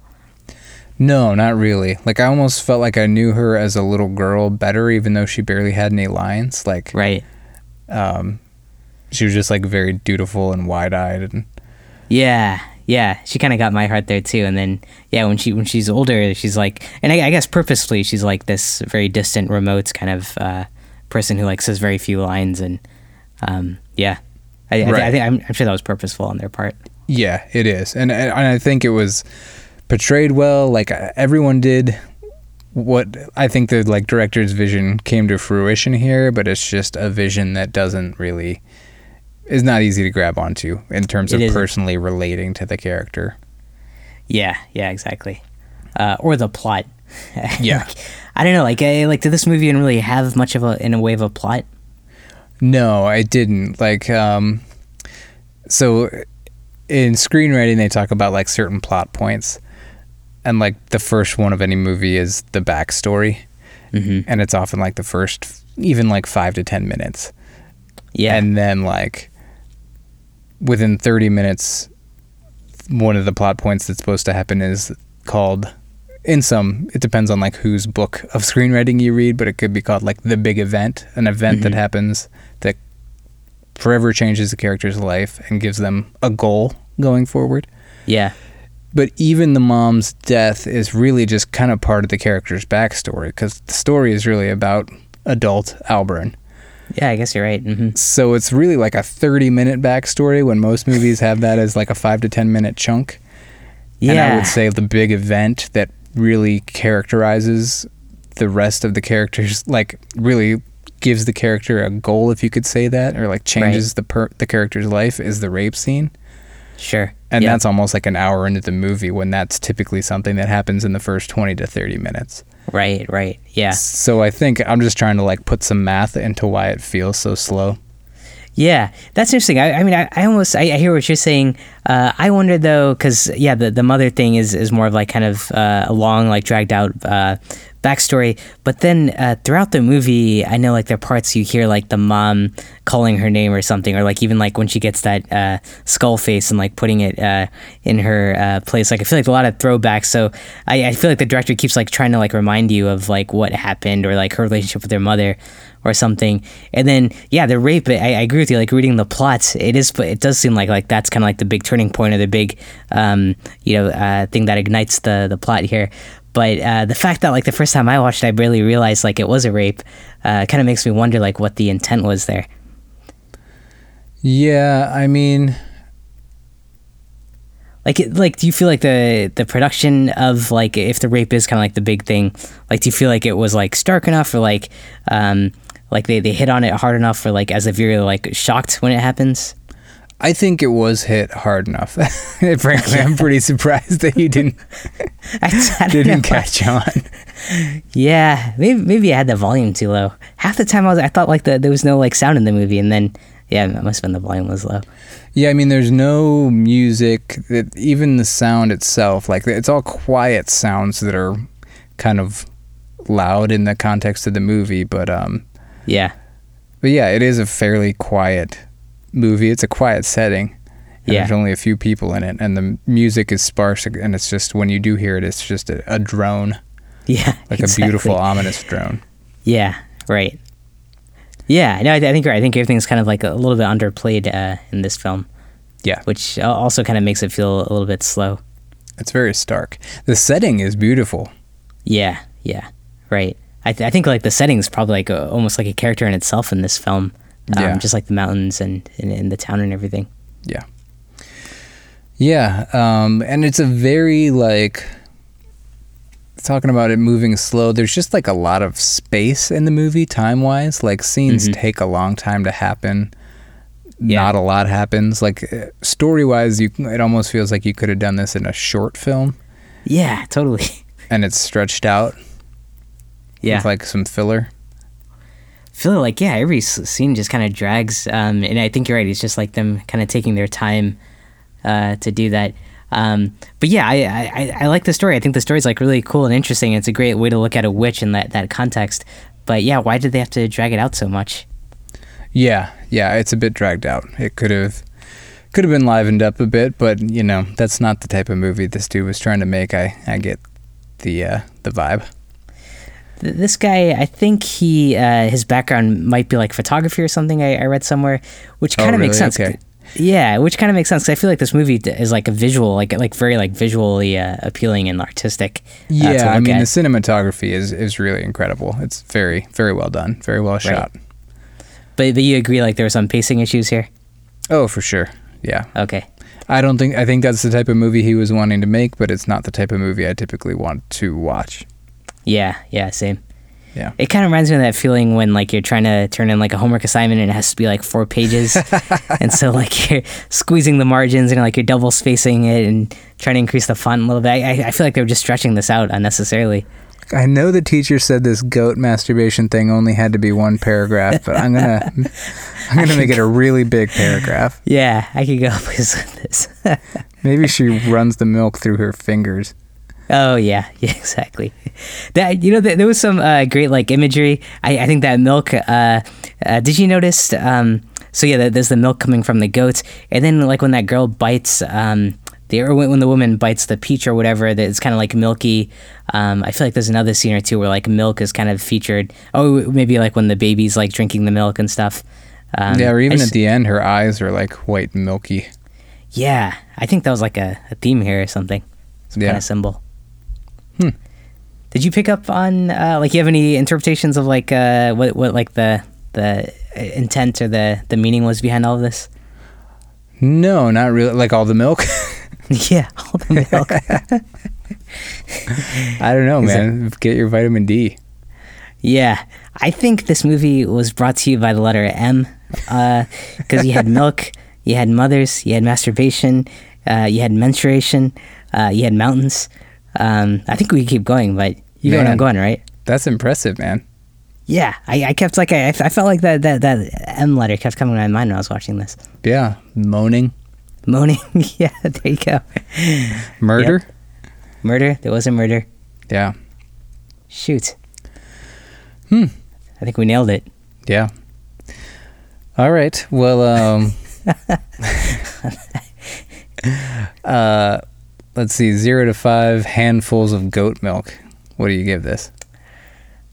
No, not really. Like I almost felt like I knew her as a little girl better, even though she barely had any lines. Like right. Um, she was just like very dutiful and wide eyed and. Yeah, yeah, she kind of got my heart there too. And then yeah, when she when she's older, she's like, and I, I guess purposefully, she's like this very distant, remote kind of uh, person who like says very few lines, and um, yeah, I, right. I, I think I'm, I'm sure that was purposeful on their part. Yeah, it is, and and I think it was portrayed well. Like everyone did what I think the like director's vision came to fruition here, but it's just a vision that doesn't really is not easy to grab onto in terms it of isn't. personally relating to the character. Yeah, yeah, exactly. Uh, or the plot. Yeah, like, I don't know. Like, I, like, did this movie even really have much of a in a way of a plot? No, I didn't. Like, um, so in screenwriting, they talk about like certain plot points, and like the first one of any movie is the backstory, mm-hmm. and it's often like the first, even like five to ten minutes. Yeah, and then like within 30 minutes, one of the plot points that's supposed to happen is called in some it depends on like whose book of screenwriting you read but it could be called like the big event an event mm-hmm. that happens that forever changes the character's life and gives them a goal going forward. Yeah. But even the mom's death is really just kind of part of the character's backstory because the story is really about adult Albrun yeah, I guess you're right. Mm-hmm. So it's really like a 30 minute backstory when most movies have that as like a five to 10 minute chunk. Yeah. And I would say the big event that really characterizes the rest of the characters, like really gives the character a goal, if you could say that, or like changes right. the per- the character's life, is the rape scene. Sure. And that's almost like an hour into the movie when that's typically something that happens in the first 20 to 30 minutes. Right, right. Yeah. So I think I'm just trying to like put some math into why it feels so slow. Yeah, that's interesting. I, I mean, I, I almost I, I, hear what you're saying. Uh, I wonder though, because yeah, the the mother thing is is more of like kind of uh, a long, like dragged out uh, backstory. But then uh, throughout the movie, I know like there are parts you hear like the mom calling her name or something, or like even like when she gets that uh, skull face and like putting it uh, in her uh, place. Like I feel like a lot of throwbacks. So I, I feel like the director keeps like trying to like remind you of like what happened or like her relationship with her mother or something. And then yeah, the rape. I, I agree with you. Like reading the plots, it is. It does seem like like that's kind of like the big turning point or the big um, you know uh, thing that ignites the the plot here. But uh, the fact that like the first time I watched, it, I barely realized like it was a rape, uh, kind of makes me wonder like what the intent was there. Yeah, I mean, like like do you feel like the the production of like if the rape is kind of like the big thing, like do you feel like it was like stark enough or like um like they they hit on it hard enough for like as if you're like shocked when it happens? I think it was hit hard enough. Frankly, I'm pretty surprised that you didn't I, I didn't catch on. Yeah, maybe maybe I had the volume too low. Half the time I was I thought like the there was no like sound in the movie, and then Yeah, it must have been the volume was low. Yeah, I mean, there's no music. It, even the sound itself, like it's all quiet sounds that are kind of loud in the context of the movie. But um, Yeah. but yeah, it is a fairly quiet movie. It's a quiet setting. Yeah. There's only a few people in it, and the music is sparse. And it's just when you do hear it, it's just a, a drone, Yeah. like exactly. a beautiful, ominous drone. Yeah, right. Yeah, no, I, I think right. I think everything's kind of like a little bit underplayed uh, in this film, Yeah, which also kind of makes it feel a little bit slow. it's very stark. The setting is beautiful. Yeah, yeah, right. I, th- I think like the setting's probably like a, almost like a character in itself in this film. Um, Yeah. Just like the mountains and, and, and the town and everything. Yeah. Yeah, um, and it's a very like talking about it moving slow. There's just like a lot of space in the movie, time wise. Like scenes Mhm. take a long time to happen. Yeah. Not a lot happens. Like story wise, you it almost feels like you could have done this in a short film, Yeah, totally. and it's stretched out Yeah. with like some filler. feel like yeah, every scene just kind of drags, um, and I think you're right. It's just like them kind of taking their time uh, to do that. Um, but yeah, I, I I- I like the story. I think the story's like really cool and interesting. It's a great way to look at a witch in that that context. But yeah, why did they have to drag it out so much? Yeah, yeah, it's a bit dragged out. It could have could have been livened up a bit, but you know, that's not the type of movie this dude was trying to make. I I get the uh the vibe. Th- This guy, I think he uh, his background might be like photography or something. I, I read somewhere, which Oh, kind of makes really? sense. Okay. Yeah, which kind of makes sense. 'cause I feel like this movie is like a visual, like like very like visually uh, appealing and artistic. uh, Yeah, I mean at. the cinematography is is really incredible. It's very very well done, very well shot. But, but you agree, like there were some pacing issues here. Oh, for sure. Yeah. Okay. I don't think I think that's the type of movie he was wanting to make, but it's not the type of movie I typically want to watch. Yeah. Yeah. Same. Yeah. It kind of reminds me of that feeling when like you're trying to turn in like a homework assignment and it has to be like four pages, and so like you're squeezing the margins and like you're double spacing it and trying to increase the font a little bit. I, I feel like they were just stretching this out unnecessarily. I know the teacher said this goat masturbation thing only had to be one paragraph, but I'm gonna I'm gonna make it a really big paragraph. Yeah, I could go places with this. Maybe she runs the milk through her fingers. Oh yeah, yeah, exactly. That you know, there, there was some uh, great like imagery. I, I think that milk. Uh, uh, did you notice? Um, so yeah, there's the milk coming from the goats, and then like when that girl bites, um, the or when the woman bites the peach or whatever, that it's kind of like milky. Um, I feel like there's another scene or two where like milk is kind of featured. Oh, maybe like when the baby's like drinking the milk and stuff. Um, yeah, or even just- at the end, her eyes are like white and milky. yeah, I think that was like a, a theme here or something. Some Yeah. kind of symbol. Did you pick up on uh, like you have any interpretations of like uh, what what like the the intent or the the meaning was behind all of this? No, not really. Like all the milk. yeah, all the milk. I don't know, man. Get your vitamin D. yeah, I think this movie was brought to you by the letter M, because you had milk, you had mothers, you had masturbation, uh, you had menstruation, uh, you had mountains. Um, I think we keep going, but you know what. I'm going, right? That's impressive, man. Yeah, I, I kept like I, I felt like that, that that M letter kept coming to my mind when I was watching this. Yeah, moaning, Moaning, yeah, there you go. murder. Murder, there was a murder. Yeah, Shoot. Hmm. I think we nailed it. yeah. All right. Well, um, uh, let's see. Zero to five handfuls of goat milk. What do you give this?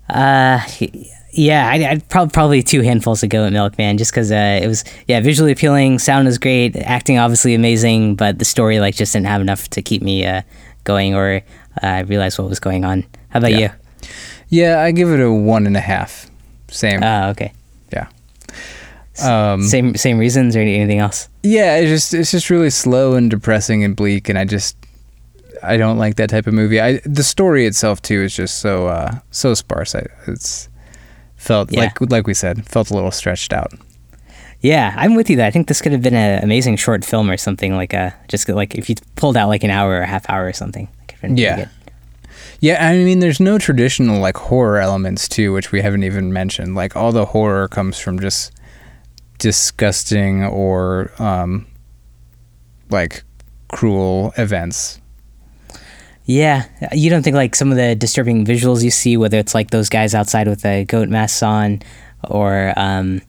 Uh, yeah, I, I'd prob- probably two handfuls of goat milk, man, just because uh, it was yeah visually appealing, sound is great, acting obviously amazing, but the story like just didn't have enough to keep me uh, going or uh, realize what was going on. How about Yeah. Yeah, I give it a one and a half. Same. you? Oh, okay. yeah. Um, Same same reasons or anything else? Yeah, it's just it's just really slow and depressing and bleak, and I just I don't like that type of movie. I the story itself too is just so uh, so sparse. I, it's felt Yeah. like like we said felt a little stretched out. Yeah, I'm with you. That I think this could have been an amazing short film or something like a just like if you pulled out like an hour or a half hour or something. That could have been pretty Yeah. Yeah, I mean, there's no traditional like horror elements too, which we haven't even mentioned. Like all the horror comes from just disgusting or um, like cruel events. Yeah, you don't think like some of the disturbing visuals you see, whether it's like those guys outside with the goat masks on, or um,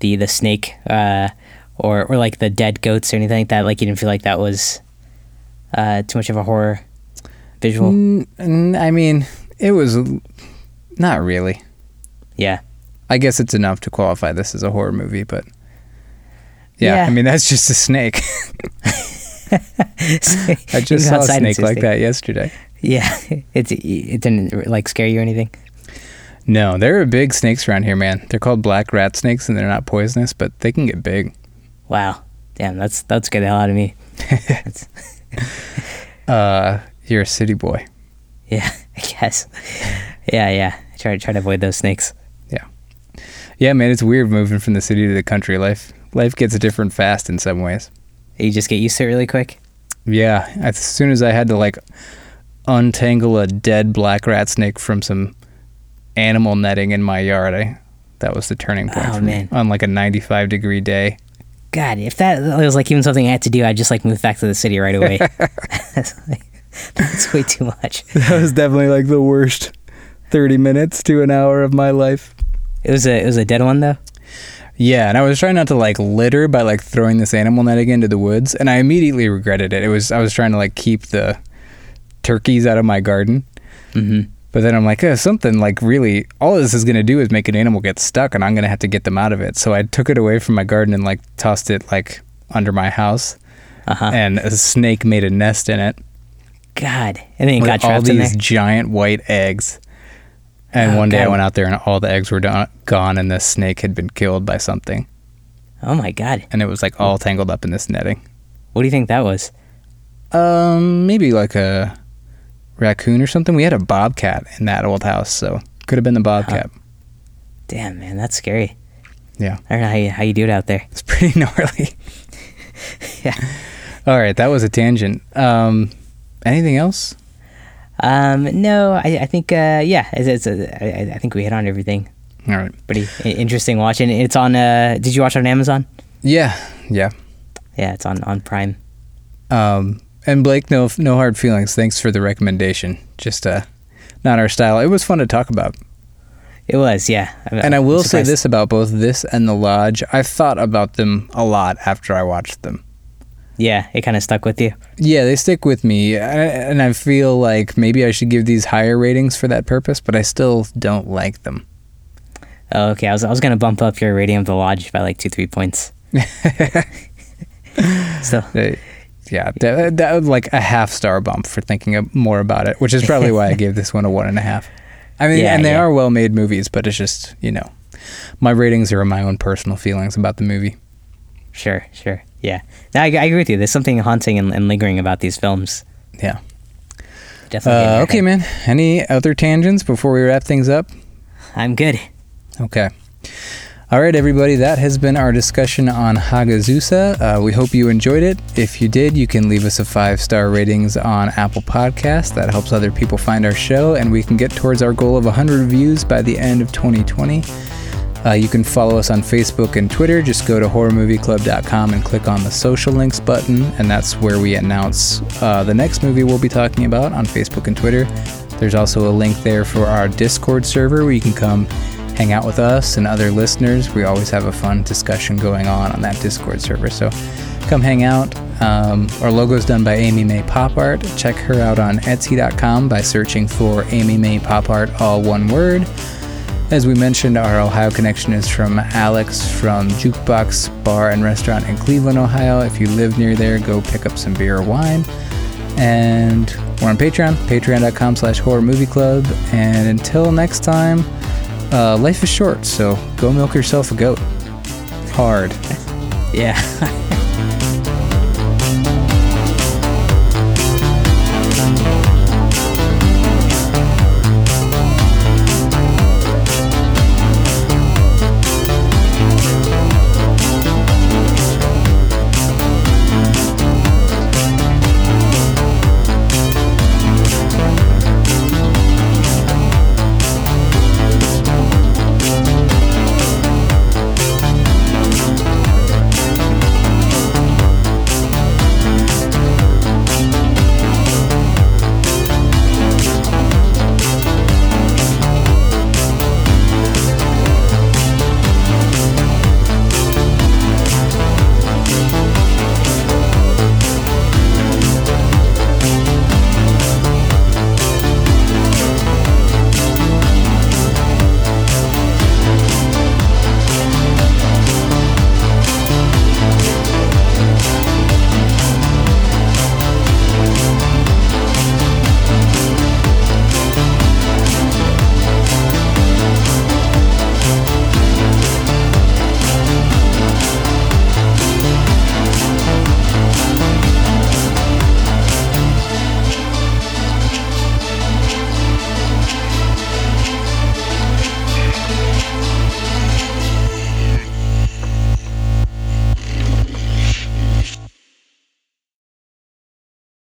the the snake, uh, or or like the dead goats or anything like that. Like you didn't feel like that was uh, too much of a horror visual. Mm, I mean, it was not really. Yeah. I guess it's enough to qualify this as a horror movie, but yeah, Yeah. I mean that's just a snake. I just saw a snake like that yesterday. Yeah, it's it didn't like scare you or anything. No, there are big snakes around here, man. They're called black rat snakes, and they're not poisonous, but they can get big. Wow, damn, that's that's scared the hell out of me. Uh, you're a city boy. yeah, I guess. Yeah, yeah. Try try to avoid those snakes. Yeah, yeah, man, it's weird moving from the city to the country. Life life gets different fast in some ways. You just get used to it really quick. Yeah, as soon as I had to like untangle a dead black rat snake from some animal netting in my yard, I that was the turning point Oh, for me man. on like a 95 degree day. God, if that was like even something I had to do, I'd just like move back to the city right away. that's, like, that's way too much. That was definitely like the worst 30 minutes to an hour of my life. It was a it was a dead one though. Yeah, and I was trying not to like litter by like throwing this animal netting into the woods, and I immediately regretted it. It was I was trying to like keep the turkeys out of my garden, Mm-hmm. but then I'm like, oh, something like really all this is gonna do is make an animal get stuck, and I'm gonna have to get them out of it. So I took it away from my garden and like tossed it like under my house, Uh huh. and a snake made a nest in it God, and then it got all trapped in there. these giant white eggs. And Oh, one day I went out there and all the eggs were done, gone, and the snake had been killed by something, Oh my God, and it was like all tangled up in this netting. what do you think that was? Um, maybe like a raccoon or something. We had a bobcat in that old house, so could have been the bobcat. Damn, man, that's scary. Yeah, I don't know how you how you do it out there. it's pretty gnarly. Yeah. All right, that was a tangent. Um, anything else? Um, no, I, I think uh, yeah, it's, it's a, I, I think we hit on everything. All right. Pretty interesting watching. It's on. Uh, did you watch on Amazon? Yeah, yeah. Yeah, it's on on Prime. Um, and Blake, no, no hard feelings. Thanks for the recommendation. Just uh, not our style. It was fun to talk about. It was, yeah. I'm- And I will say this about both this and The Lodge. I've thought about them a lot after I watched them. Yeah, it kind of stuck with you. Yeah, they stick with me, I- and I feel like maybe I should give these higher ratings for that purpose, but I still don't like them. Oh, okay. I was I was gonna bump up your rating of the lodge by like two three points. so They- yeah, that, that was like a half star bump for thinking more about it, which is probably why I gave this one a one and a half. I mean, Yeah, and they yeah. are well made movies, but it's just you know, my ratings are my own personal feelings about the movie. sure, sure, yeah. No, I, I agree with you. There's something haunting and, and lingering about these films. Yeah. Definitely. Uh, okay, head. man. Any other tangents before we wrap things up? I'm good. Okay. All right, everybody, that has been our discussion on Hagazussa. Uh, we hope you enjoyed it. If you did, you can leave us a five star ratings on Apple Podcasts. That helps other people find our show, and we can get towards our goal of 100 reviews by the end of 2020. Uh, you can follow us on Facebook and Twitter. Just go to horrormovieclub.com and click on the social links button, and that's where we announce uh, the next movie we'll be talking about on Facebook and Twitter. There's also a link there for our Discord server where you can come hang out with us and other listeners. We always have a fun discussion going on on that Discord server. So come hang out. Um, our logo is done by Amy May Pop Art. Check her out on Etsy.com by searching for Amy May Pop Art, all one word. As we mentioned, our Ohio connection is from Alex from Jukebox Bar and Restaurant in Cleveland, Ohio. If you live near there, go pick up some beer or wine. And we're on Patreon, patreon.com slash horror movie club. And until next time, uh, life is short, so go milk yourself a goat. Hard. Yeah.